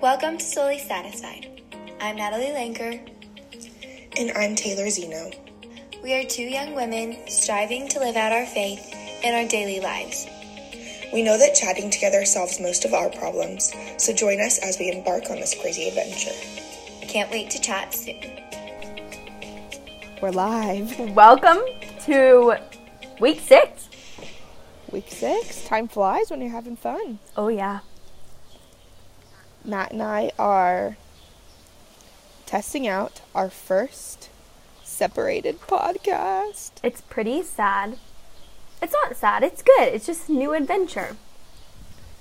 Welcome to Solely Satisfied. I'm Natalie Lanker. And I'm Taylor Zeno. We are two young women striving to live out our faith in our daily lives. We know that chatting together solves most of our problems, so join us as we embark on this crazy adventure. Can't wait to chat soon. We're live. Welcome to week six. Week six. Time flies when you're having fun. Oh, yeah. Matt and I are testing out our first separated podcast. It's pretty sad. It's not sad, it's good. It's just new adventure.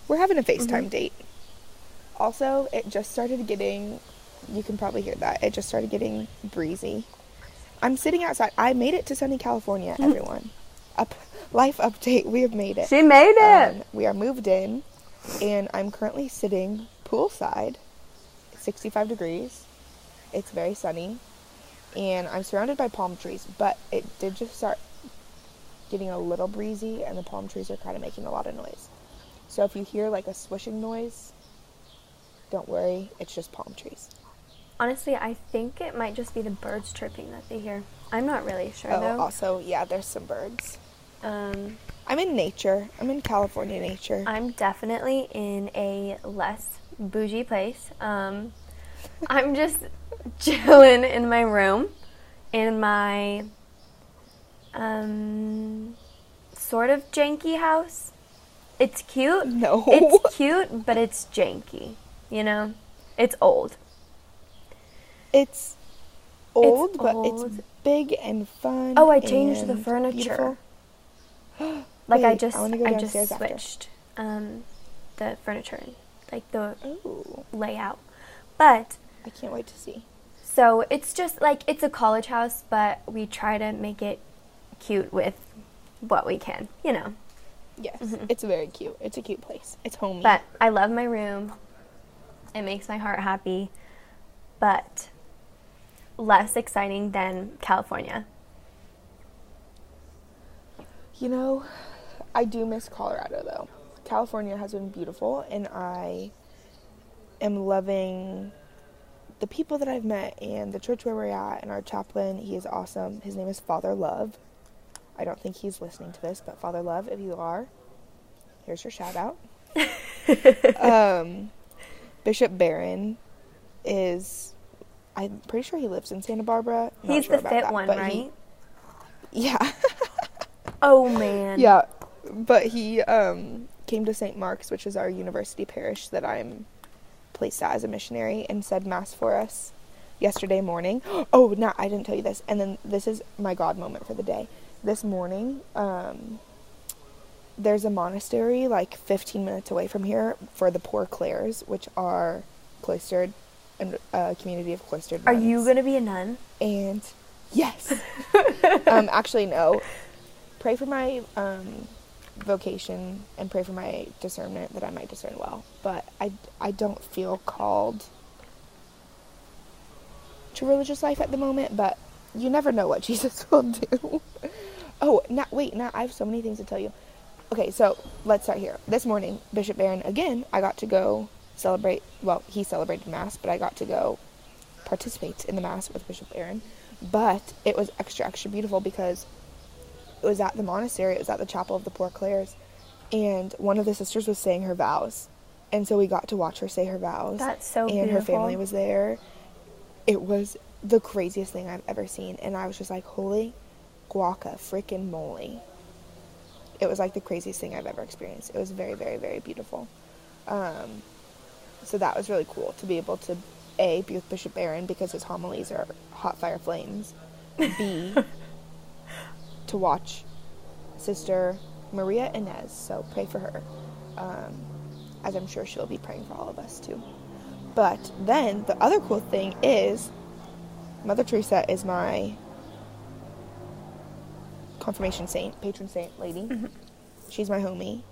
We're having a FaceTime date. Also, it just started getting, you can probably hear that, it just started getting breezy. I'm sitting outside. I made it to sunny California, everyone. Up, life update, we have made it. She made it. Um, we are moved in, and I'm currently sitting poolside, 65 degrees. It's very sunny, and I'm surrounded by palm trees, but it did just start getting a little breezy, and the palm trees are kind of making a lot of noise. So if you hear like a swishing noise, don't worry, it's just palm trees. Honestly, I think it might just be the birds chirping that they hear. I'm not really sure Oh, though. also, yeah, there's some birds. Um, I'm in nature. I'm in California nature. I'm definitely in a less bougie place. Um, I'm just chilling in my room, in my um, sort of janky house. It's cute. No. It's cute, but it's janky. You know, it's old. It's old, but old. it's big and fun. Oh, I changed the furniture. Like I just, I I just switched um, the furniture, like the Ooh, layout. But I can't wait to see. So it's just like it's a college house, but we try to make it cute with what we can, you know. Yes, it's very cute. It's a cute place. It's homey. Mm-hmm. But I love my room. It makes my heart happy, but less exciting than California. you know, I do miss Colorado though. California has been beautiful, and I am loving the people that I've met and the church where we're at and our chaplain. He is awesome. His name is Father Love. I don't think he's listening to this, but Father Love, if you are, here's your shout out. um, Bishop Barron is, I'm pretty sure he lives in Santa Barbara. He's sure the fit that, one, right? he- yeah. oh man. Yeah, but he um, came to St. Mark's, which is our university parish that I'm placed at as a missionary, and said mass for us yesterday morning. Oh, no, I didn't tell you this. And then this is my God moment for the day. This morning, um, there's a monastery like 15 minutes away from here for the Poor Clares, which are cloistered, and a community of cloistered. Are you gonna be a nun? And yes. um, actually, no. Pray for my um, vocation and pray for my discernment that I might discern well. But I, I don't feel called to religious life at the moment, but you never know what Jesus will do. oh, now, wait, now I have so many things to tell you. Okay, so let's start here. This morning, Bishop Barron, again, I got to go celebrate, well, he celebrated Mass, but I got to go participate in the Mass with Bishop Barron. But it was extra, extra beautiful because was at the monastery, it was at the Chapel of the Poor Clares, and one of the sisters was saying her vows. And so we got to watch her say her vows. That's so And her family was there. It was the craziest thing I've ever seen. And I was just like, holy guaca freaking moly. It was like the craziest thing I've ever experienced. It was very, very, very beautiful. Um, so that was really cool to be able to a be with Bishop Barron because his homilies are hot fire flames. B to watch Sister Maria Inez. So pray for her, um, as I'm sure she'll be praying for all of us too. But then the other cool thing is Mother Teresa is my confirmation saint, patron saint lady. She's my homie.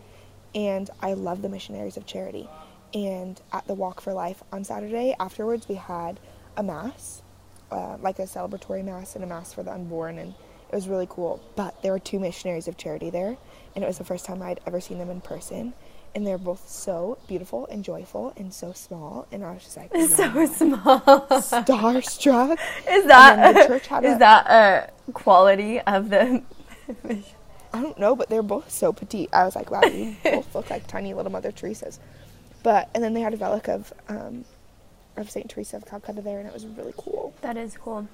And I love the Missionaries of Charity. And at the Walk for Life on Saturday, afterwards, we had a mass, uh, like a celebratory mass and a mass for the unborn. And It was really cool. But there were two missionaries of charity there, and it was the first time I'd ever seen them in person. And they're both so beautiful and joyful and so small. And I was just like, So small. starstruck. Is that the church had is a- that a quality of the? I don't know, but they're both so petite. I was like, wow, you both look like tiny little Mother Teresa's. But and then they had a relic of um, of Saint Teresa of Calcutta there, and it was really cool. that is cool.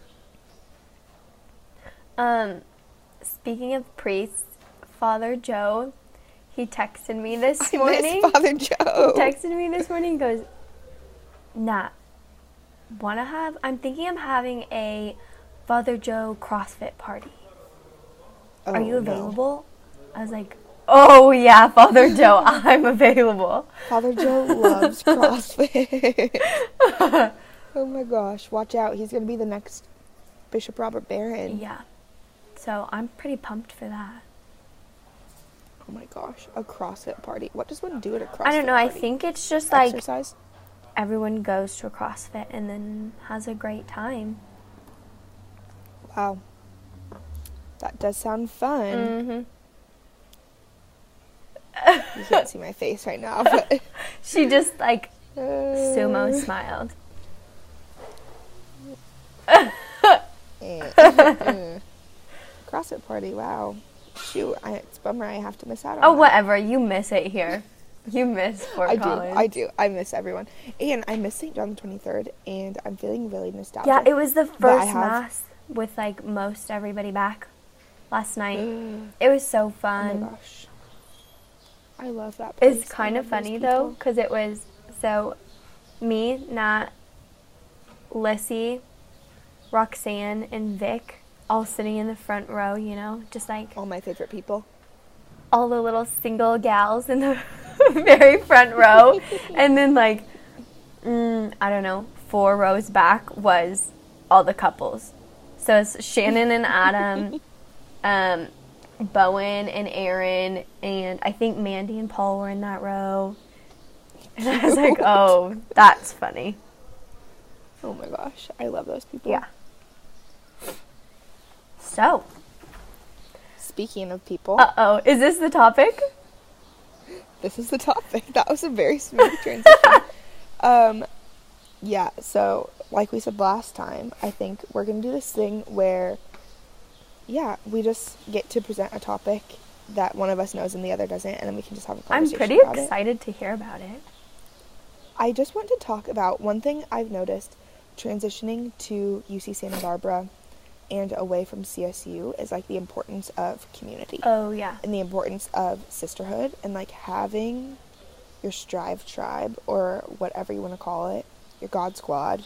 Um, speaking of priests, Father Joe, he texted me this I morning. Father Joe. He texted me this morning. Goes, Nat, wanna have? I'm thinking I'm having a Father Joe CrossFit party. Oh, Are you no. available? I was like, Oh yeah, Father Joe, I'm available. Father Joe loves CrossFit. oh my gosh, watch out! He's gonna be the next Bishop Robert Barron. Yeah. So I'm pretty pumped for that. Oh my gosh, a CrossFit party. What does one do at a CrossFit? Party? I don't know. I think it's just like exercise. everyone goes to a CrossFit and then has a great time. Wow, that does sound fun. Mm-hmm. You can't see my face right now, but She just like uh, sumo smiled. CrossFit party. Wow. Shoot, I, it's a bummer I have to miss out on. Oh, that. whatever. You miss it here. You miss Fort I do. I do. I miss everyone, and I miss St. John the Twenty Third, and I'm feeling really nostalgic. Yeah, it was the first have- mass with like most everybody back last night. it was so Oh fun. my gosh. I love that place. It's kind of funny though, because it was so me, Nat, Lissy, Roxanne, and Vic all sitting in the front row, you know, just like All my favorite people. all the little single gals in the very front row. and then, like, mm, I don't know, four rows back was all the couples. So it's Shannon and Adam, um, Bowen and Aaron, and I think Mandy and Paul were in that row. And I was like, oh, that's funny. Oh my gosh, I love those people. Yeah. So, Speaking of people, uh oh, is this the topic? this is the topic. That was a very smooth transition. um, yeah. So, like we said last time, I think we're gonna do this thing where, yeah, we just get to present a topic that one of us knows and the other doesn't, and then we can just have a I'm conversation pretty about it. excited to hear about it. I just want to talk about one thing I've noticed transitioning to UC Santa Barbara and away from CSU is like the importance of community Oh, yeah. and the importance of sisterhood and like having your strive tribe or whatever you want to call it, your God squad,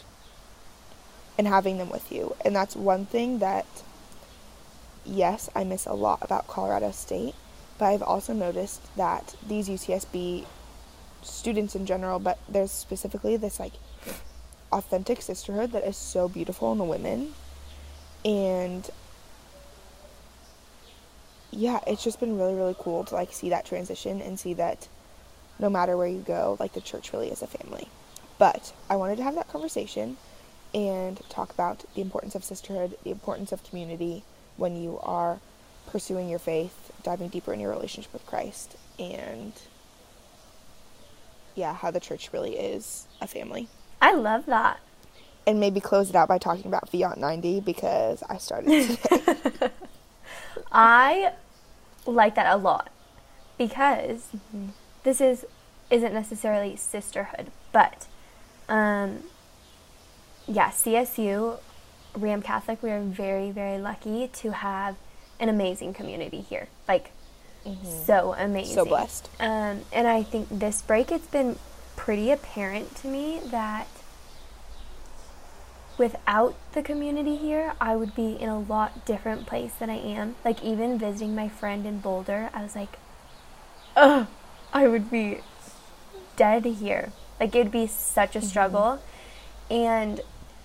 and having them with you. And that's one thing that, yes, I miss a lot about Colorado State, but I've also noticed that these UCSB students in general, but there's specifically this like authentic sisterhood that is so beautiful in the women. And yeah, it's just been really, really cool to like see that transition and see that no matter where you go, like the church really is a family. But I wanted to have that conversation and talk about the importance of sisterhood, the importance of community when you are pursuing your faith, diving deeper in your relationship with Christ, and yeah, how the church really is a family. I love that. And maybe close it out by talking about Fiat 90 because I started today. I like that a lot because this is isn't necessarily sisterhood, but um, yeah, CSU, Ram Catholic, we are very very lucky to have an amazing community here. Like so amazing, so blessed. Um, and I think this break, it's been pretty apparent to me that without the community here, I would be in a lot different place than I am. Like even visiting my friend in Boulder, I was like, ugh, I would be dead here. Like it'd be such a struggle. And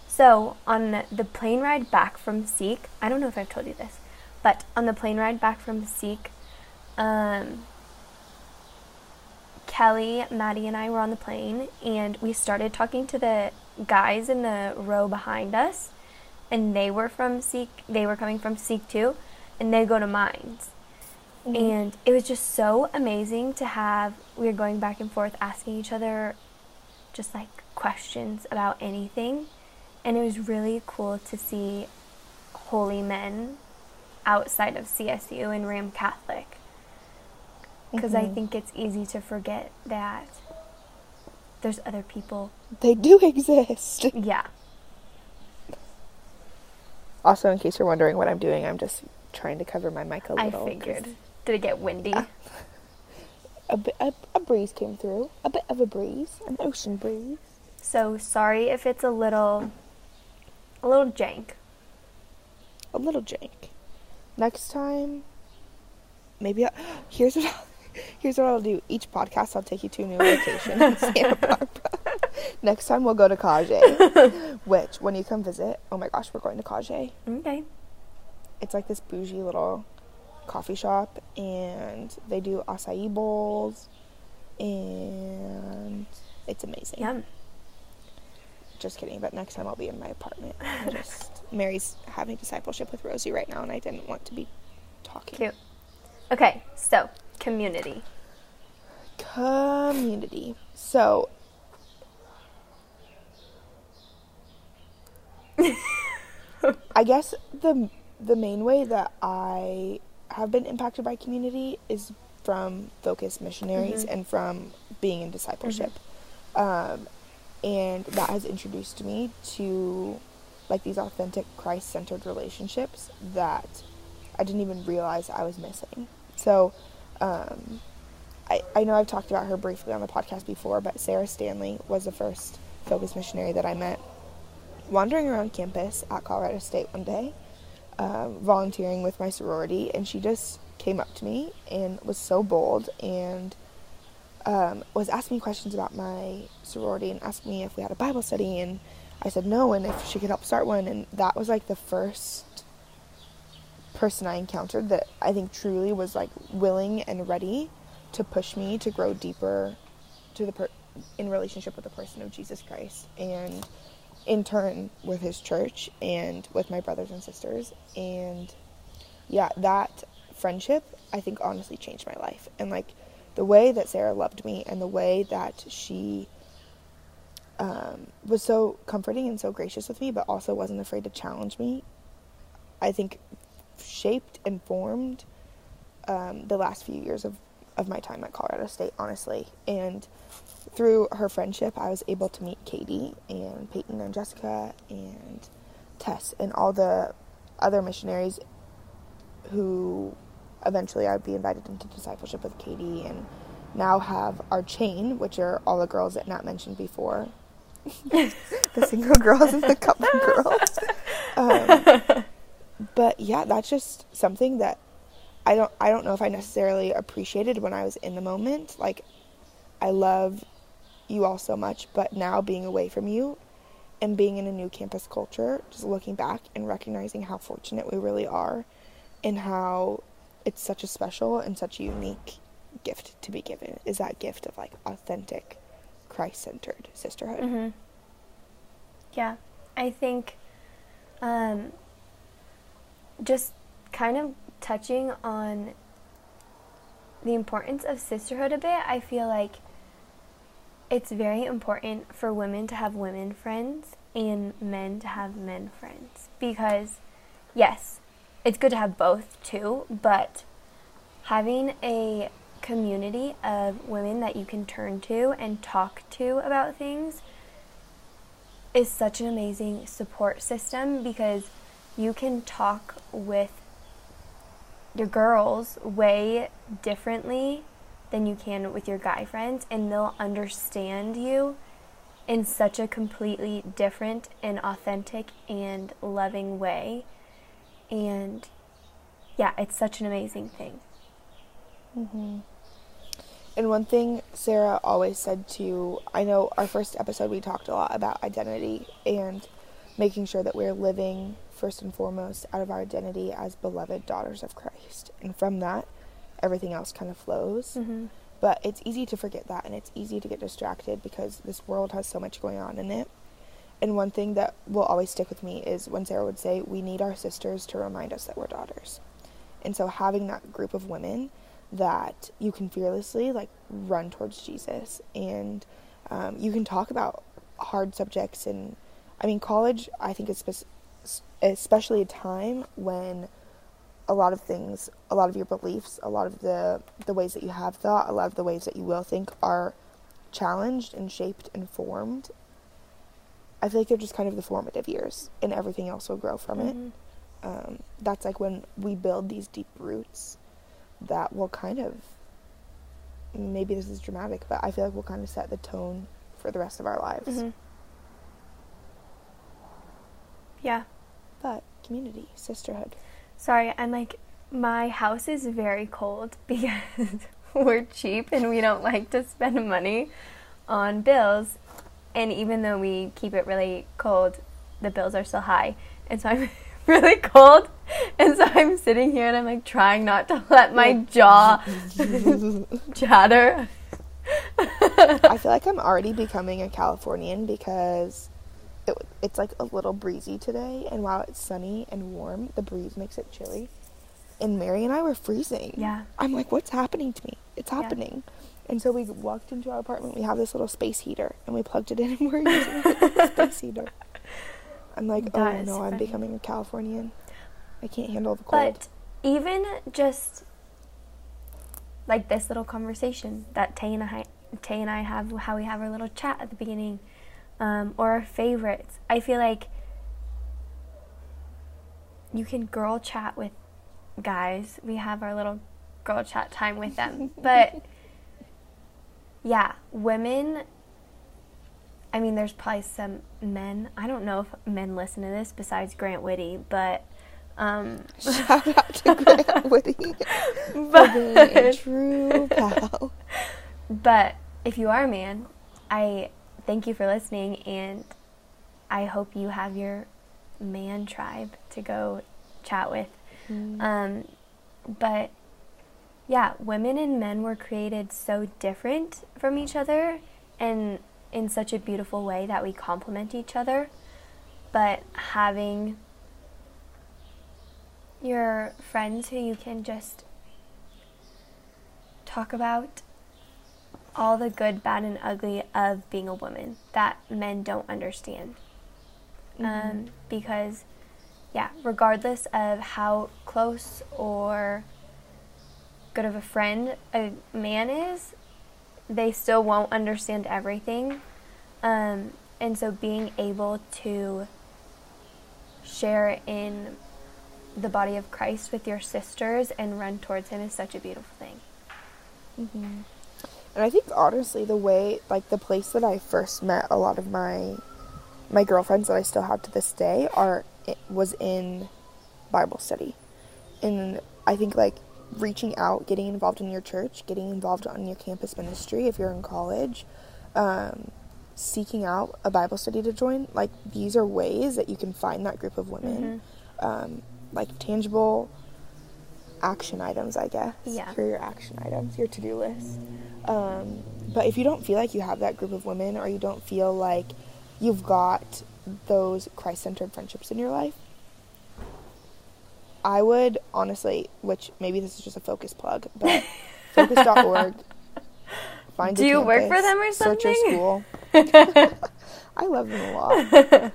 so on the plane ride back from Seek, I don't know if I've told you this, but on the plane ride back from Seek, um, Kelly, Maddie, and I were on the plane, and we started talking to the guys in the row behind us, and they were from Seek. They were coming from Seek too, and they go to Mines. And it was just so amazing to have, we were going back and forth asking each other just like questions about anything. And it was really cool to see holy men outside of CSU and Ram Catholic. Because I Mhm. think it's easy to forget that there's other people. They do exist. Yeah. Also, in case you're wondering what I'm doing, I'm just trying to cover my mic a I little. 'cause figured. Did it get windy? A, bit, a, a breeze came through. A bit of a breeze. An ocean breeze. So sorry if it's a little, a little jank. A little jank. Next time, maybe I, here's what I'll, here's what I'll do. Each podcast, I'll take you to a new location in Santa Barbara. Next time, we'll go to Kage, which when you come visit, oh my gosh, we're going to Kage. Okay. It's like this bougie little coffee shop, and they do acai bowls, and it's amazing. Yum. Just kidding, but next time I'll be in my apartment. Just Mary's having discipleship with Rosie right now, and I didn't want to be talking. Cute. Okay, so community. Community. So. I guess the the main way that I have been impacted by community is from Focus Missionaries and from being in discipleship. Um, and that has introduced me to like these authentic Christ-centered relationships that I didn't even realize I was missing. So, um, I, I know I've talked about her briefly on the podcast before, but Sarah Stanley was the first Focus missionary that I met wandering around campus at Colorado State one day, um, volunteering with my sorority, and she just came up to me and was so bold and um, was asking me questions about my sorority and asked me if we had a Bible study, and I said no, and if she could help start one, and that was like the first person I encountered that I think truly was like willing and ready to push me to grow deeper to the per- in relationship with the person of Jesus Christ and in turn with his church and with my brothers and sisters. And yeah that friendship I think honestly changed my life. And like the way that Sarah loved me and the way that she um, was so comforting and so gracious with me but also wasn't afraid to challenge me I think shaped and formed um, the last few years of, of my time at Colorado State, honestly. And through her friendship, I was able to meet Katie and Peyton and Jessica and Tess and all the other missionaries who eventually I would be invited into discipleship with Katie and now have our chain, which are all the girls that Nat mentioned before. the single girls and the couple girls. Um, but yeah, that's just something that I don't I don't know if I necessarily appreciated when I was in the moment. Like I love you all so much, but now being away from you and being in a new campus culture, just looking back and recognizing how fortunate we really are and how it's such a special and such a unique gift to be given is that gift of like authentic Christ-centered sisterhood. hmm Yeah, I think um, just kind of touching on the importance of sisterhood a bit, I feel like it's very important for women to have women friends and men to have men friends. Because, yes, it's good to have both too, but having a community of women that you can turn to and talk to about things is such an amazing support system because you can talk with your girls way differently than you can with your guy friends and they'll understand you in such a completely different and authentic and loving way. And yeah it's such an amazing thing. Mm-hmm. And one thing Sarah always said to, I know our first episode we talked a lot about identity and making sure that we're living first and foremost out of our identity as beloved daughters of Christ. And from that, everything else kind of flows. mm-hmm. But it's easy to forget that and it's easy to get distracted because this world has so much going on in it. And one thing that will always stick with me is when Sarah would say, We need our sisters to remind us that we're daughters. And so having that group of women that you can fearlessly like run towards Jesus and um, you can talk about hard subjects and I mean college I think is spe- especially a time when a lot of things, a lot of your beliefs, a lot of the the ways that you have thought, a lot of the ways that you will think are challenged and shaped and formed. I feel like they're just kind of the formative years, and everything else will grow from Mm-hmm. it. Um, that's like when we build these deep roots that will kind of maybe this is dramatic, but I feel like we'll kind of set the tone for the rest of our lives. Mhm. Yeah. But community, sisterhood. Sorry, I'm like, my house is very cold because we're cheap and we don't like to spend money on bills. And even though we keep it really cold, the bills are still high. And so I'm really cold. And so I'm sitting here and I'm like trying not to let my jaw chatter. I feel like I'm already becoming a Californian because it, it's like a little breezy today, and while it's sunny and warm, the breeze makes it chilly. And Mary and I were freezing. Yeah. I'm like, what's happening to me? It's Yeah. happening. And so we walked into our apartment. We have this little space heater, and we plugged it in, and we're using the space heater. I'm like, oh, That oh no, I'm becoming a Californian. I can't handle the cold. But even just like this little conversation that Tay and I, Tay and I have, how we have our little chat at the beginning, um, or our favorites. I feel like you can girl chat with guys. We have our little girl chat time with them, but yeah, women. I mean, there's probably some men. I don't know if men listen to this besides Grant Whitty, but um, Shout out to Grant Woody for being a true pal. but if you are a man, I thank you for listening, and I hope you have your man tribe to go chat with. Um, but yeah, women and men were created so different from each other, and in such a beautiful way that we complement each other. But having your friends who you can just talk about all the good, bad, and ugly of being a woman that men don't understand. Um, because, yeah, regardless of how close or good of a friend a man is, they still won't understand everything. Um, and so being able to share in the body of Christ with your sisters and run towards Him is such a beautiful thing. And I think honestly, the way, like the place that I first met a lot of my my girlfriends that I still have to this day are it was in Bible study, and I think like reaching out, getting involved in your church, getting involved on your campus ministry if you're in college, um, seeking out a Bible study to join. Like these are ways that you can find that group of women, um, like tangible action items, I guess. Yeah. For your action items, your to do list. Um, but if you don't feel like you have that group of women, or you don't feel like you've got those Christ centered friendships in your life, I would honestly, which maybe this is just a focus plug, but focus.org. Find Do you work for them or something? Search your school. I love them a lot.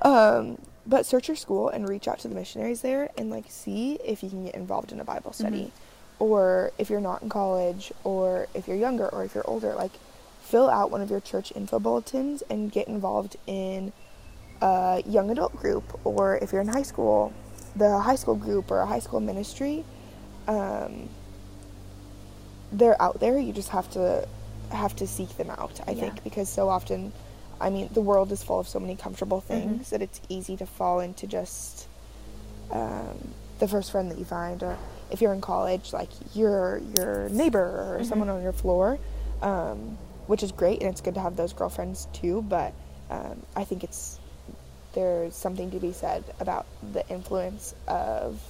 Um, but search your school and reach out to the missionaries there and like see if you can get involved in a Bible study. Or if you're not in college, or if you're younger, or if you're older, like fill out one of your church info bulletins and get involved in a young adult group. Or if you're in high school, the high school group or a high school ministry. Um, they're out there. You just have to have to seek them out. I Yeah. think because so often, I mean, the world is full of so many comfortable things that it's easy to fall into just um, the first friend that you find, or if you're in college, like your your neighbor or someone on your floor, um, which is great, and it's good to have those girlfriends too. But um, I think it's there's something to be said about the influence of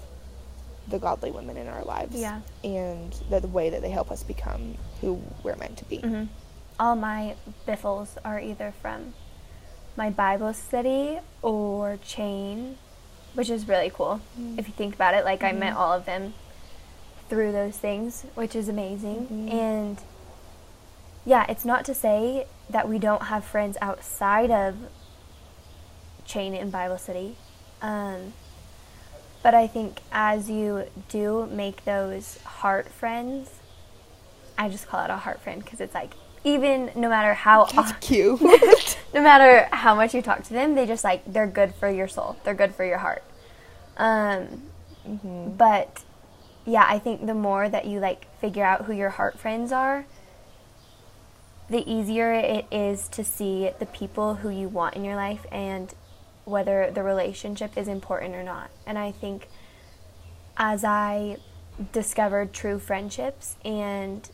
the godly women in our lives, Yeah. and the, the way that they help us become who we're meant to be. Mm-hmm. All my biffles are either from my Bible study or chain, which is really cool if you think about it. Like I met all of them through those things, which is amazing. Mhm. And yeah, it's not to say that we don't have friends outside of Chain and Bible study. Um, but I think as you do make those heart friends, I just call it a heart friend because it's like even no matter how That's cute. no matter how much you talk to them, they just like they're good for your soul. They're good for your heart. Um, hmm but yeah, I think the more that you like figure out who your heart friends are, the easier it is to see the people who you want in your life and whether the relationship is important or not. And I think as I discovered true friendships and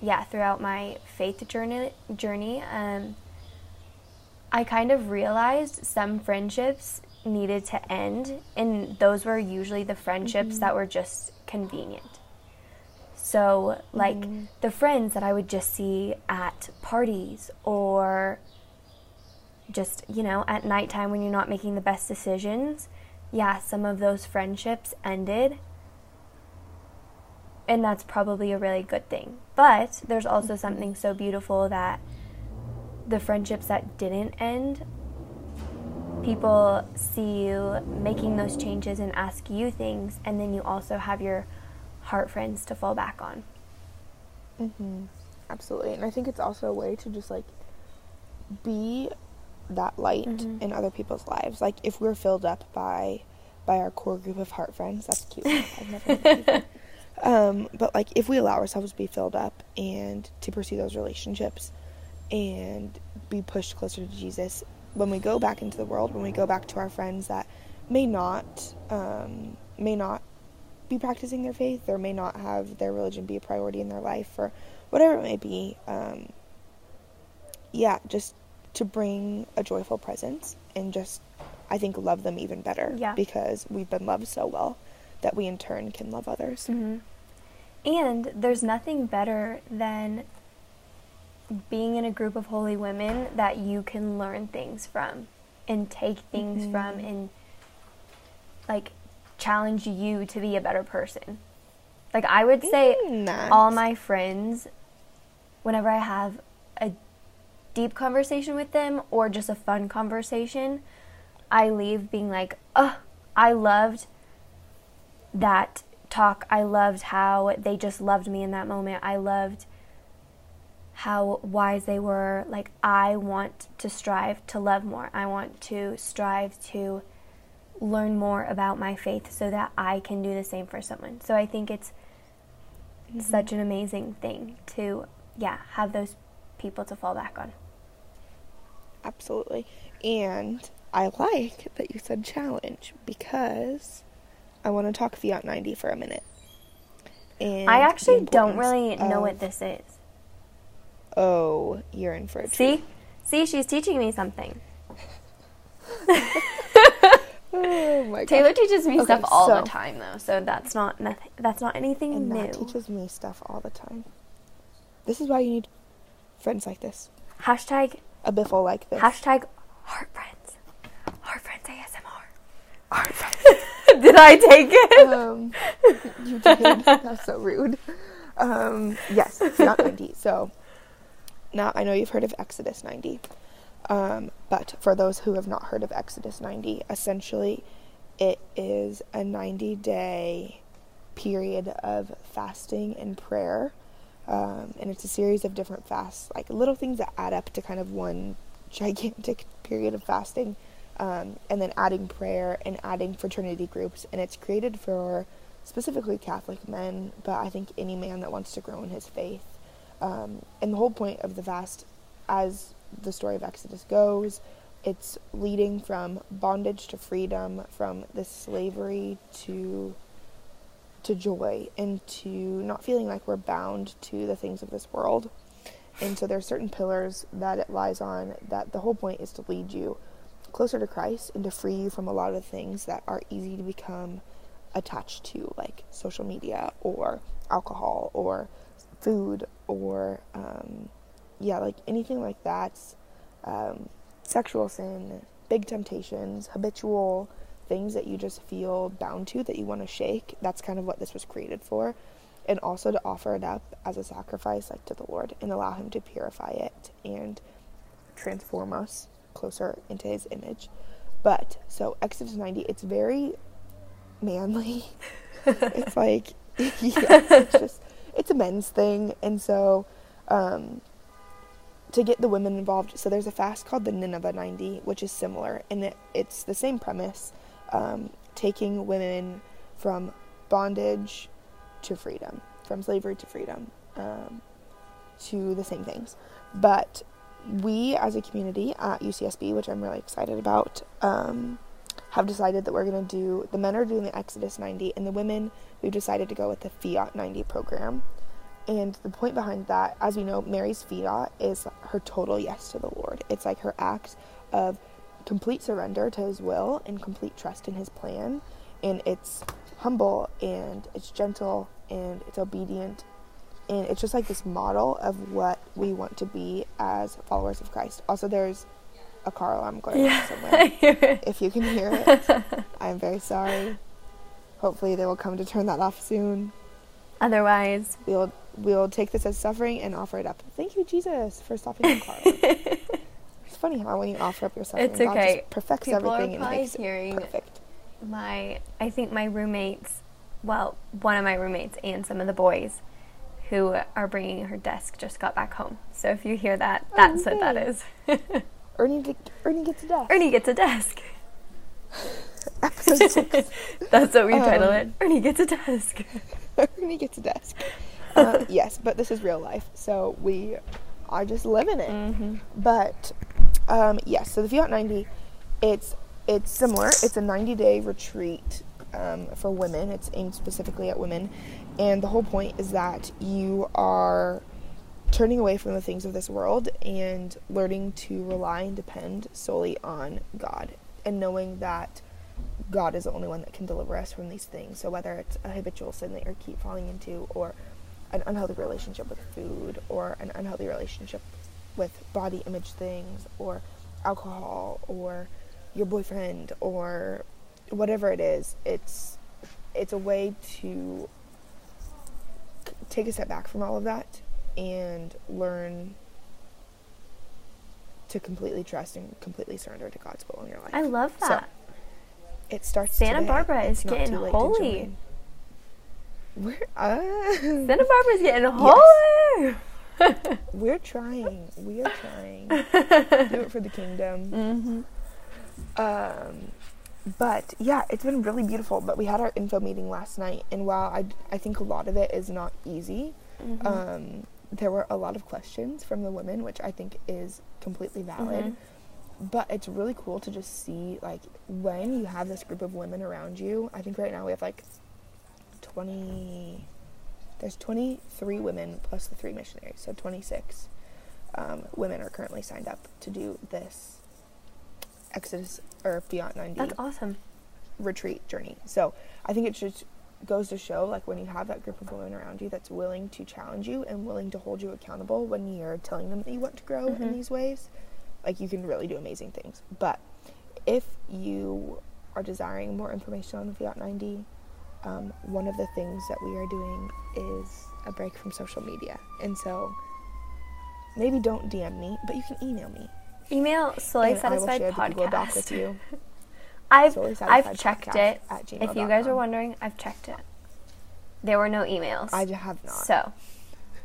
yeah, throughout my faith journey journey, um, I kind of realized some friendships needed to end, and those were usually the friendships that were just convenient. So, like the friends that I would just see at parties or just, you know, at nighttime when you're not making the best decisions, yeah, some of those friendships ended. And that's probably a really good thing. But there's also something so beautiful that the friendships that didn't end, people see you making those changes and ask you things, and then you also have your heart friends to fall back on. hmm Absolutely. And I think it's also a way to just like be that light Mhm. in other people's lives. Like if we're filled up by by our core group of heart friends, that's cute. I've never heard that before. Um, but like if we allow ourselves to be filled up and to pursue those relationships and be pushed closer to Jesus, when we go back into the world, when we go back to our friends that may not um, may not be practicing their faith or may not have their religion be a priority in their life or whatever it may be, um, yeah, just to bring a joyful presence and just I think love them even better Yeah. because we've been loved so well that we in turn can love others. hmm And there's nothing better than being in a group of holy women that you can learn things from and take things Mhm. from and like challenge you to be a better person. Like I would say nice. all my friends whenever I have a deep conversation with them or just a fun conversation, I leave being like, "Oh, I loved that talk. I loved how they just loved me in that moment. I loved how wise they were. Like, I want to strive to love more. I want to strive to learn more about my faith so that I can do the same for someone. So I think it's mm-hmm. such an amazing thing to, yeah, have those people to fall back on. Absolutely. And I like that you said challenge because I want to talk Fiat 90 for a minute. And I actually don't really know of- what this is. Oh, you're in for a treat. See? See, she's teaching me something. Oh my god. Taylor teaches me Okay, stuff all the time though, so that's not nothing that's not anything and new. Matt teaches me stuff all the time. This is why you need friends like this. Hashtag A biffle like this. hashtag heart friends. Heart friends ASMR. Heart friends. Did I take it? um, you did. That's so rude. Um, yes, not 90. So now I know you've heard of Exodus 90. Um, but for those who have not heard of Exodus 90, essentially it is a 90 day period of fasting and prayer. Um, and it's a series of different fasts, like little things that add up to kind of one gigantic period of fasting. Um, and then adding prayer and adding fraternity groups. And it's created for specifically Catholic men, but I think any man that wants to grow in his faith. Um, and the whole point of the fast, as the story of Exodus goes, it's leading from bondage to freedom, from the slavery to to joy, and to not feeling like we're bound to the things of this world. And so there are certain pillars that it lies on that the whole point is to lead you closer to Christ and to free you from a lot of things that are easy to become attached to, like social media or alcohol or food or um, yeah, like anything like that. Um, sexual sin, big temptations, habitual things that you just feel bound to that you want to shake. That's kind of what this was created for. And also to offer it up as a sacrifice like to the Lord and allow him to purify it and transform us closer into his image. But so Exodus 90, it's very manly. it's like yeah, it's just it's a men's thing and so um to get the women involved so there's a fast called the Nineveh 90 which is similar and it, it's the same premise um, taking women from bondage to freedom from slavery to freedom um, to the same things but we as a community at UCSB which I'm really excited about um, have decided that we're going to do the men are doing the Exodus 90 and the women we've decided to go with the Fiat 90 program. And the point behind that, as we know, Mary's Fiat is her total yes to the Lord. It's like her act of complete surrender to his will and complete trust in his plan. And it's humble and it's gentle and it's obedient. And it's just like this model of what we want to be as followers of Christ. Also, there's a car alarm going Yeah, off somewhere. if you can hear it, I'm very sorry. Hopefully, they will come to turn that off soon. Otherwise, We'll we'll take this as suffering and offer it up. Thank you, Jesus, for stopping the car. it's funny how when you offer up your suffering, It's God okay. just perfects People everything and makes hearing- it perfect. my I think my roommates, well, one of my roommates and some of the boys who are bringing her desk just got back home. So if you hear that, that's what that is. Ernie, Ernie gets a desk. Ernie gets a desk. Episode six. That's what we Um, it. Ernie gets a desk. Ernie gets a desk. Uh, yes, but this is real life, so we are just living it. Mm-hmm. But um, yes, so the Fiat 90, it's it's similar. It's a 90 day retreat um, for women. It's aimed specifically at women, and the whole point is that you are turning away from the things of this world and learning to rely and depend solely on God, and knowing that God is the only one that can deliver us from these things. So whether it's a habitual sin that you keep falling into, or an unhealthy relationship with food, or an unhealthy relationship with body image things, or alcohol, or your boyfriend, or whatever it is, it's it's a way to take a step back from all of that and learn to completely trust and completely surrender to God's will in your life. I love So, that. It starts. Santa today. Barbara It's is getting holy. We're uh, Santa Barbara's getting holy. we're trying. We are trying. Do it for the kingdom. mm-hmm. Um, but yeah, it's been really beautiful. But we had our info meeting last night, and while I I think a lot of it is not easy, Mm-hmm. um, there were a lot of questions from the women, which I think is completely valid. Mhm. But it's really cool to just see like when you have this group of women around you. I think right now we have like twenty. There's 23 women plus the three missionaries, so 26 um, women are currently signed up to do this Exodus or Fiat 90 That's awesome. retreat journey. So I think it just goes to show like when you have that group of women around you that's willing to challenge you and willing to hold you accountable when you're telling them that you want to grow in Mhm. these ways, like you can really do amazing things. But if you are desiring more information on the Fiat 90, um, one of the things that we are doing is a break from social media. And so maybe don't DM me, but you can email me. Email Soy and I Satisfied share the Google Doc Podcast. with you. I've I've checked it. If you guys are wondering, I've checked it. There were no emails. I have not. So,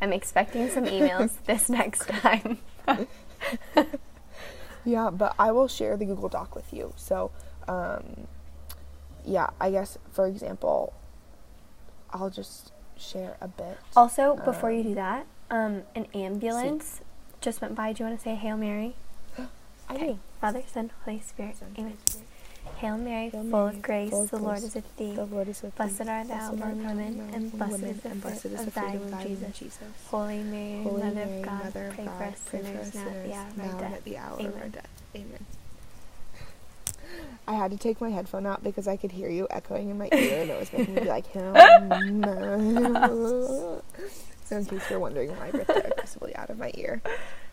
I'm expecting some emails this next time. Yeah, but I will share the Google Doc with you. So, um, yeah, I guess for example, I'll just share a bit. Also, before you Um, do that, um, an ambulance just went by. Do you want to say Hail Mary? I do. Father, Son, Holy Spirit. Son, Amen. Holy Spirit. Hail Mary, Hail full of grace, full the Lord is with thee. The Lord is with Blessed thee. art thou Blessed among women, among and blessed women, is the and blessed fruit is of the thy fruit of womb, thy womb, Jesus. Jesus. Holy Mary, Holy Mother Mary, of God, Mother of pray God, for us pray for sinners now at the hour now and at the hour of our death. Amen. I had to take my headphone out because I could hear you echoing in my ear, and it was making me be like, "Hell no." So, in case you're wondering why I ripped it aggressively out of my ear,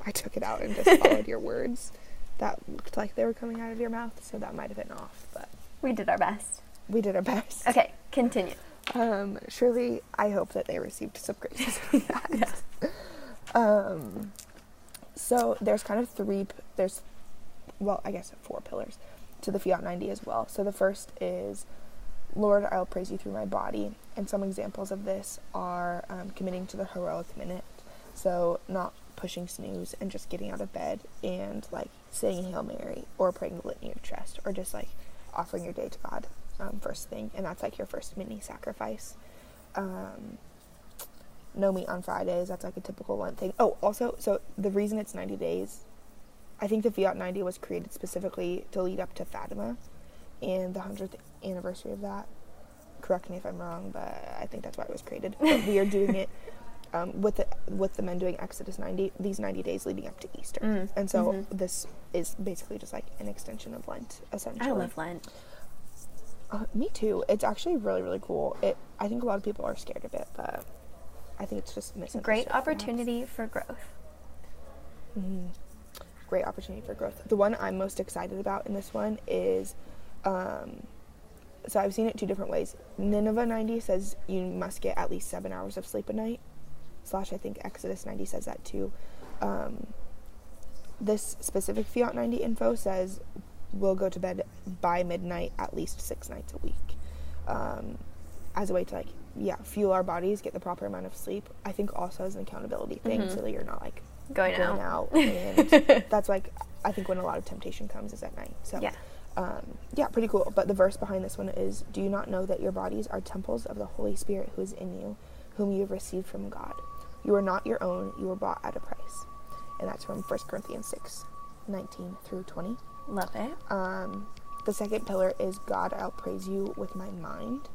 I took it out and just followed your words. That looked like they were coming out of your mouth, so that might have been off. But We did our best. We did our best. Okay, continue. Um, surely, I hope that they received some graces for that. Um, so there's kind of three. There's, well, I guess four pillars to the Fiat 90 as well. So the first is, Lord, I'll praise you through my body, and some examples of this are um, committing to the heroic minute. So not pushing snooze and just getting out of bed and like saying Hail Mary or praying the litany of trust or just like offering your day to God um, first thing, and that's like your first mini sacrifice. Um, no meat on Fridays. That's like a typical one thing. Oh, also, so the reason it's 90 days, I think the Fiat 90 was created specifically to lead up to Fatima and the 100th anniversary of that. Correct me if I'm wrong, but I think that's why it was created. But we are doing it um, with the with the men doing Exodus 90, these 90 days leading up to Easter. Mm, And so mhm. this is basically just like an extension of Lent, essentially. I love Lent. Uh, me too. It's actually really, really cool. It. I think a lot of people are scared of it, but I think it's just misunderstood. Great opportunity for growth. Mhm. Great opportunity for growth. The one I'm most excited about in this one is, um, so I've seen it two different ways. Nineveh 90 says you must get at least seven hours of sleep a night. Slash, I think Exodus 90 says that too. Um, this specific Fiat 90 info says we'll go to bed by midnight at least six nights a week. Um, as a way to like, yeah, fuel our bodies, get the proper amount of sleep. I think also as an accountability thing, Mhm. so that you're not like Going, going out. out. and that's like I think when a lot of temptation comes is at night. So Yeah. um, yeah, pretty cool. But the verse behind this one is, "Do you not know that your bodies are temples of the Holy Spirit who is in you, whom you have received from God? You are not your own; you were bought at a price." And that's from 1 Corinthians 6, 19 through 20. Love it. Um, the second pillar is God, I'll praise you with my mind.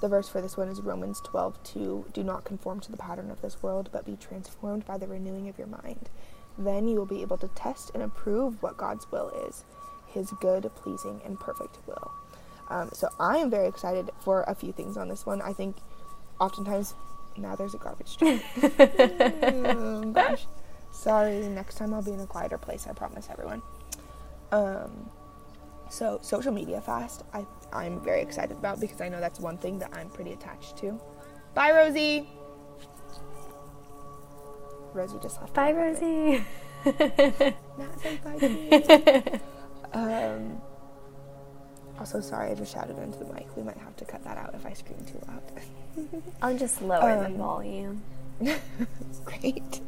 The verse for this one is Romans 12, 2. Do not conform to the pattern of this world, but be transformed by the renewing of your mind. Then you will be able to test and approve what God's will is, his good, pleasing, and perfect will. Um, so I am very excited for a few things on this one. I think oftentimes, now there's a garbage truck. oh, gosh. Sorry, next time I'll be in a quieter place, I promise everyone. Um, so social media fast, I I'm very excited about because I know that's one thing that I'm pretty attached to. Bye, Rosie. Rosie just left. Bye, a little bit. Rosie. Not say bye. Also, sorry, I just shouted into the mic. We might have to cut that out if I scream too loud. I'll just lower the Um, volume. Great.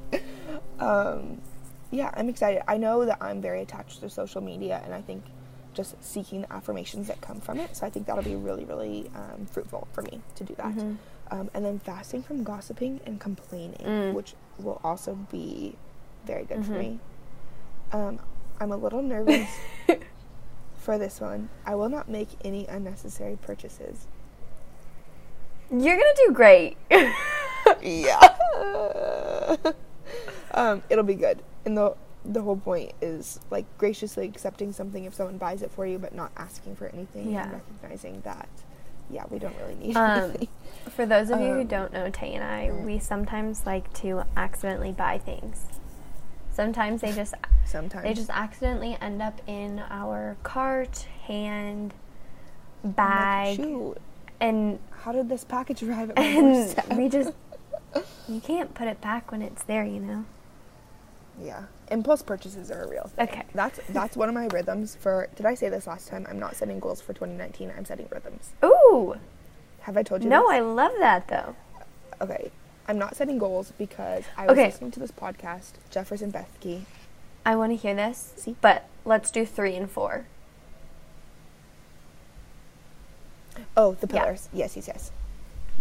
Um, yeah, I'm excited. I know that I'm very attached to social media, and I think just seeking the affirmations that come from it. So I think that'll be really, really um, fruitful for me to do that. Mhm. Um, and then fasting from gossiping and complaining, Mm. which will also be very good for Mhm. me. Um, I'm a little nervous for this one. I will not make any unnecessary purchases. You're gonna do great. yeah. um, it'll be good. And the the whole point is like graciously accepting something if someone buys it for you, but not asking for anything Yeah. and recognizing that, yeah, we don't really need Um, anything. For those of you who Um, don't know Tay and I, we sometimes like to accidentally buy things. Sometimes they just Sometimes they just accidentally end up in our cart, hand, like, bag, Shoot, and how did this package arrive at my and we just you can't put it back when it's there, you know. yeah, impulse purchases are a real thing. Okay. That's that's one of my rhythms for. Did I say this last time? I'm not setting goals for 2019. I'm setting rhythms. Ooh, Have I told you? no, this? I love that though. okay. I'm not setting goals because I was Okay. listening to this podcast, Jefferson Bethke. I want to hear this, See? but let's do three and four. Oh, the Yeah. pillars. Yes, yes, yes.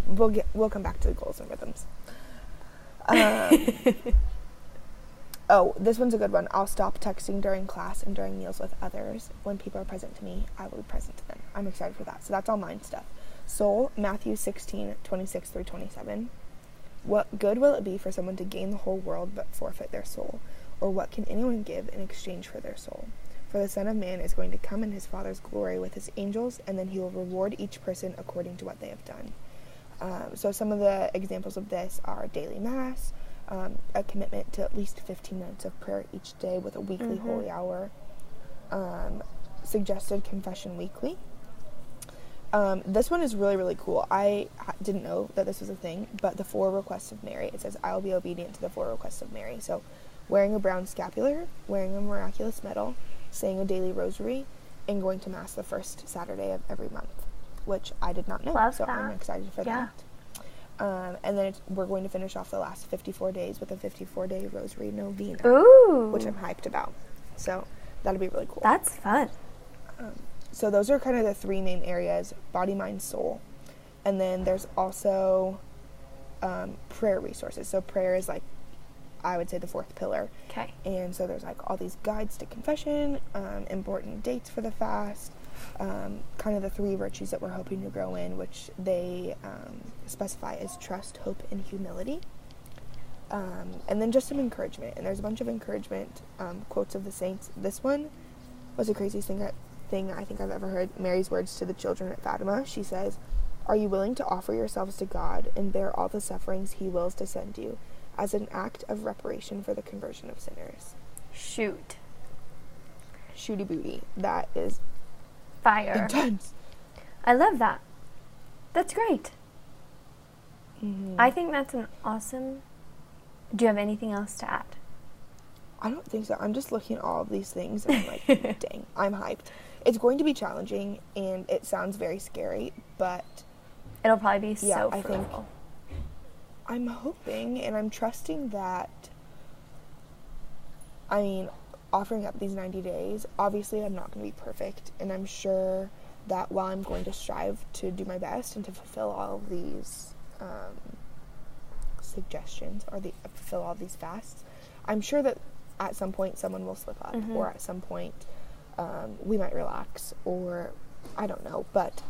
We'll get. We'll come back to the goals and rhythms. Um, oh, this one's a good one. I'll stop texting during class and during meals with others. When people are present to me, I will be present to them. I'm excited for that. So that's all mine stuff. Soul, Matthew 16, 26 through 27. What good will it be for someone to gain the whole world but forfeit their soul? Or what can anyone give in exchange for their soul? For the Son of Man is going to come in his Father's glory with his angels, and then he will reward each person according to what they have done. Um, so, some of the examples of this are daily Mass, um, a commitment to at least 15 minutes of prayer each day with a weekly Mhm. holy hour, um, suggested confession weekly, Um, this one is really, really cool. I ha- didn't know that this was a thing, but the four requests of Mary. It says, I'll be obedient to the four requests of Mary. So, wearing a brown scapular, wearing a miraculous medal, saying a daily rosary, and going to Mass the first Saturday of every month, which I did not know. Love so, I'm excited for Yeah. that. Um, and then it's, we're going to finish off the last 54 days with a 54 day rosary novena, Ooh. which I'm hyped about. So, that'll be really cool. That's fun. So those are kind of the three main areas: body, mind, soul. And then there's also um, prayer resources. So prayer is like, I would say, the fourth pillar. Okay. And so there's like all these guides to confession, um, important dates for the fast, um, kind of the three virtues that we're hoping to grow in, which they um, specify as trust, hope, and humility. Um, and then just some encouragement. And there's a bunch of encouragement um, quotes of the saints. This one was the craziest thing, that, thing I think I've ever heard. Mary's words to the children at Fatima. She says, Are you willing to offer yourselves to God and bear all the sufferings He wills to send you as an act of reparation for the conversion of sinners? Shoot. Shooty booty. That is Fire. intense. I love that. That's great. Mhm. I think that's an awesome. Do you have anything else to add? I don't think so. I'm just looking at all of these things and I'm like, dang, I'm hyped. It's going to be challenging and it sounds very scary, but It'll probably be Yeah, so I think. I'm hoping and I'm trusting that. I mean, offering up these 90 days, obviously, I'm not going to be perfect. And I'm sure that while I'm going to strive to do my best and to fulfill all of these um, suggestions or the, fulfill all these fasts, I'm sure that at some point someone will slip up Mhm. or at some point um, we might relax or I don't know. But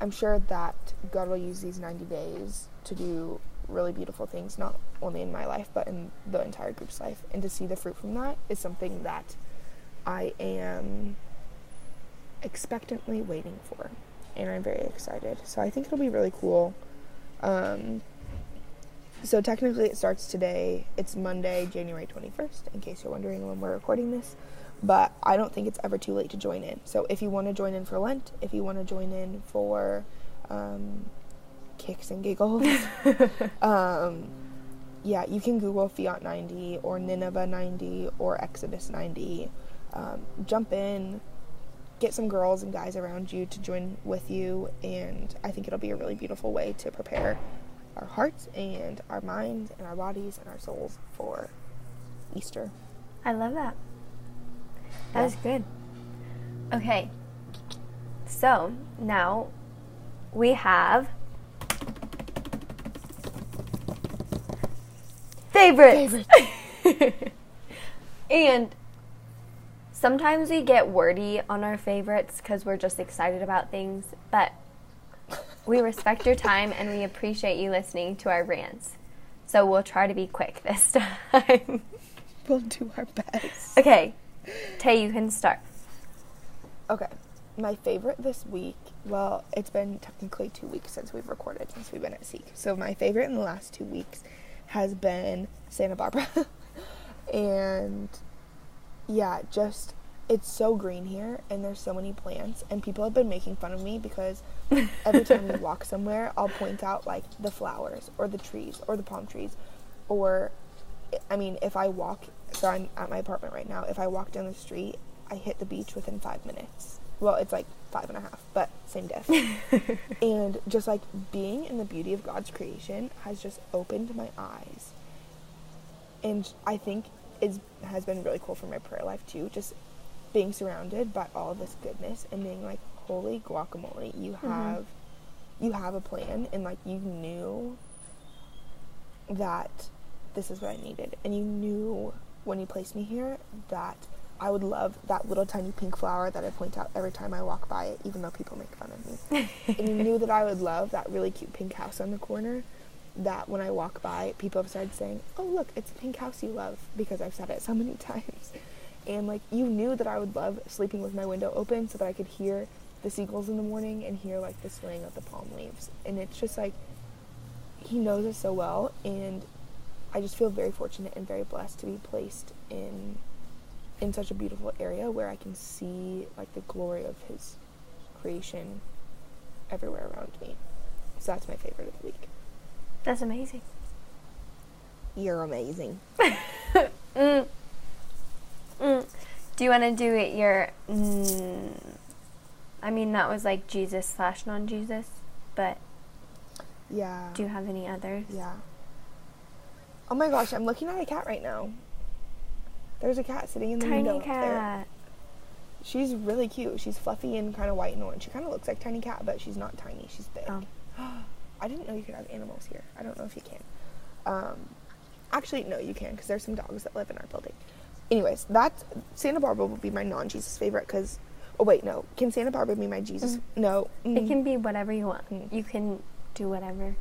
I'm sure that God will use these 90 days to do really beautiful things, not only in my life, but in the entire group's life. And to see the fruit from that is something that I am expectantly waiting for. And I'm very excited. So I think it'll be really cool. Um, so technically, it starts today. It's Monday, January 21st, in case you're wondering when we're recording this. But I don't think it's ever too late to join in. So if you want to join in for Lent, if you want to join in for um, kicks and giggles, um, yeah, you can Google Fiat 90 or Nineveh 90 or Exodus 90. Um, jump in, get some girls and guys around you to join with you, and I think it'll be a really beautiful way to prepare our hearts and our minds and our bodies and our souls for Easter. I love that. That Yeah. was good. Okay. So now we have favorites. and sometimes we get wordy on our favorites because we're just excited about things, but we respect your time and we appreciate you listening to our rants. So we'll try to be quick this time. We'll do our best. okay, Tay, you can start. Okay. My favorite this week, well, it's been technically two weeks since we've recorded, since we've been at Seek. So my favorite in the last two weeks has been Santa Barbara. and yeah, just it's so green here and there's so many plants and people have been making fun of me because every time we walk somewhere, I'll point out like the flowers or the trees or the palm trees or I mean, if I walk, so I'm at my apartment right now. If I walk down the street, I hit the beach within five minutes. Well, it's like five and a half, but same diff. and just like being in the beauty of God's creation has just opened my eyes. And I think it has been really cool for my prayer life too. Just being surrounded by all of this goodness and being like, holy guacamole, you mm-hmm. have you have a plan and like you knew that this is what I needed. And you knew when you placed me here that I would love that little tiny pink flower that I point out every time I walk by it, even though people make fun of me. and you knew that I would love that really cute pink house on the corner. That when I walk by, people have started saying, "Oh, look, it's the pink house you love," because I've said it so many times. And like you knew that I would love sleeping with my window open so that I could hear the seagulls in the morning and hear like the swaying of the palm leaves. And it's just like he knows us so well and I just feel very fortunate and very blessed to be placed in in such a beautiful area where I can see like the glory of his creation everywhere around me. So that's my favorite of the week. That's amazing. You're amazing. Mm. Mm. Do you want to do it your? Mm, I mean, that was like Jesus slash non Jesus, but Yeah. do you have any others? Yeah. Oh my gosh, I'm looking at a cat right now. There's a cat sitting in the window Tiny up there. cat. She's really cute. She's fluffy and kind of white and orange. She kind of looks like Tiny Cat, but she's not tiny. She's big. Oh. I didn't know you could have animals here. I don't know if you can. Um, actually, no, you can because there's some dogs that live in our building. Anyways, that's Santa Barbara will be my non-Jesus favorite because. Oh wait, no. Can Santa Barbara be my Jesus? No. It Mm. can be whatever you want. Mm. You can do whatever.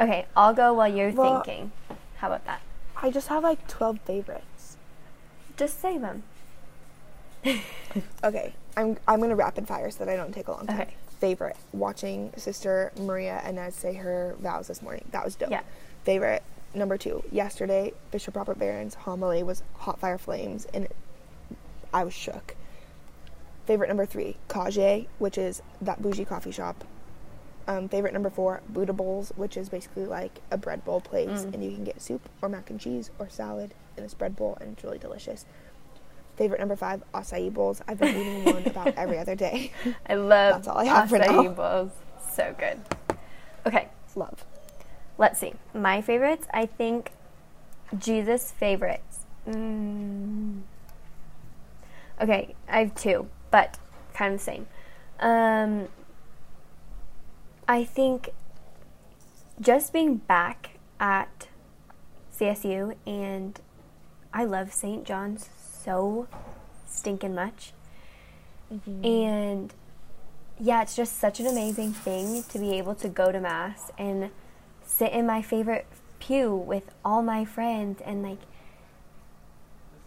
Okay, I'll go while you're Well- thinking. How about that? I just have like 12 favorites. Just say them. Okay, I'm I'm gonna rapid fire so that I don't take a long time. Okay. Favorite: watching Sister Maria Inez say her vows this morning. That was dope. Yeah. Favorite number two: yesterday Bishop Robert Barron's homily was hot fire flames, and I was shook. Favorite number three: Kage, which is that bougie coffee shop. Um, favorite number four: Buddha bowls, which is basically like a bread bowl place, Mm. and you can get soup or mac and cheese or salad in this bread bowl, and it's really delicious. Favorite number five: acai bowls. I've been eating one about every other day. I love That's all I have acai bowls. So good. Okay, Love. let's see. My favorites, I think Jesus' favorites. Mm. Okay, I have two, but kind of the same. Um, I think just being back at CSU and I love St. John's so stinking much. And yeah, it's just such an amazing thing to be able to go to Mass and sit in my favorite pew with all my friends and like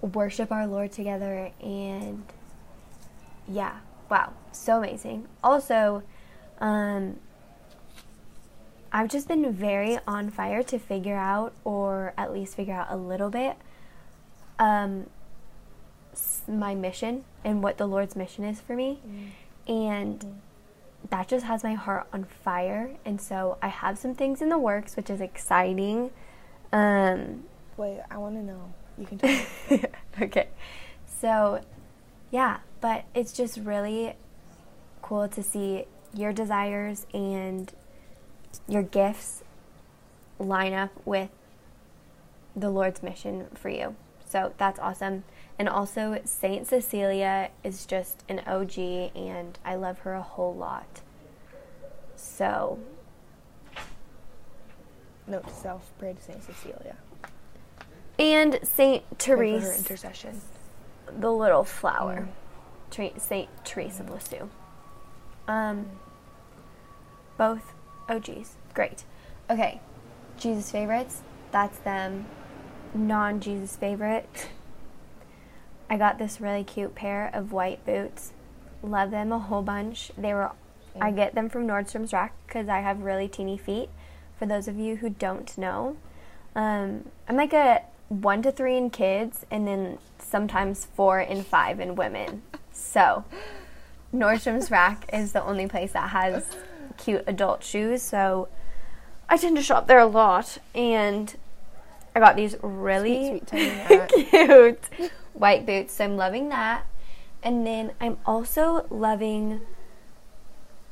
worship our Lord together. And yeah, wow, so amazing. Also, um, I've just been very on fire to figure out, or at least figure out a little bit, um, my mission and what the Lord's mission is for me. And that just has my heart on fire. And so I have some things in the works, which is exciting. Um, Wait, I want to know. You can tell okay. So, yeah, but it's just really cool to see your desires and your gifts line up with the Lord's mission for you. So that's awesome. And also, Saint Cecilia is just an OG, and I love her a whole lot. So, Note to self: pray to Saint Cecilia. and Saint Pray for her intercession. the little flower, Tre- Saint Teresa of Lisieux. Um, both OGs, great. Okay, Jesus favorites. That's them. Non-Jesus favorite. I got this really cute pair of white boots. Love them a whole bunch. They were. I get them from Nordstrom's Rack because I have really teeny feet. For those of you who don't know, um, I'm like a one to three in kids, and then sometimes four and five in women. So, Nordstrom's Rack is the only place that has cute adult shoes. So, I tend to shop there a lot, and I got these really Sweet, sweet cute white boots. So I'm loving that. And then I'm also loving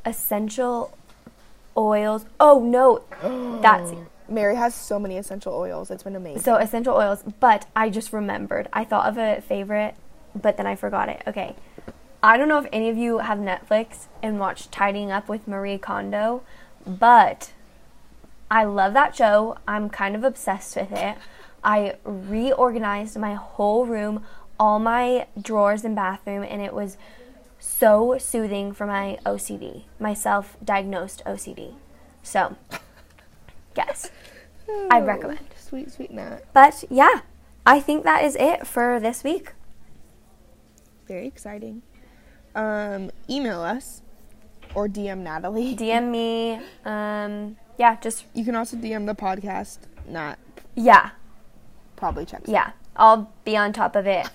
essential oils. Oh no, that's Mary has so many essential oils. It's been amazing. so essential oils. But I just remembered. I thought of a favorite, but then I forgot it. Okay. I don't know if any of you have Netflix and watch Tidying Up with Marie Kondo, but I love that show. I'm kind of obsessed with it. I reorganized my whole room, all my drawers and bathroom, and it was so soothing for my OCD, my self diagnosed OCD. So, yes, I Oh, recommend. Sweet, sweet Nat. But yeah, I think that is it for this week. Very exciting. Um, email us or DM Natalie. DM me. Um, yeah, just You can also DM the podcast. Nat yeah, probably check. yeah. I'll be on top of it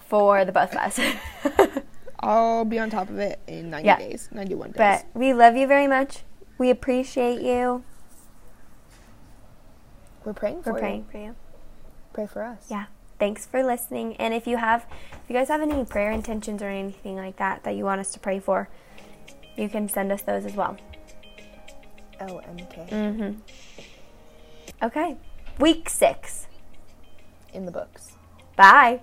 for the both of us. I'll be on top of it in 90 Yeah. days, 91 days. But we love you very much. We appreciate you. We're praying for We're you. praying for you. Pray for us. Yeah. Thanks for listening. And if you have, if you guys have any prayer intentions or anything like that that you want us to pray for, you can send us those as well. LMK Mm-hmm. Okay. Week six. in the books. Bye.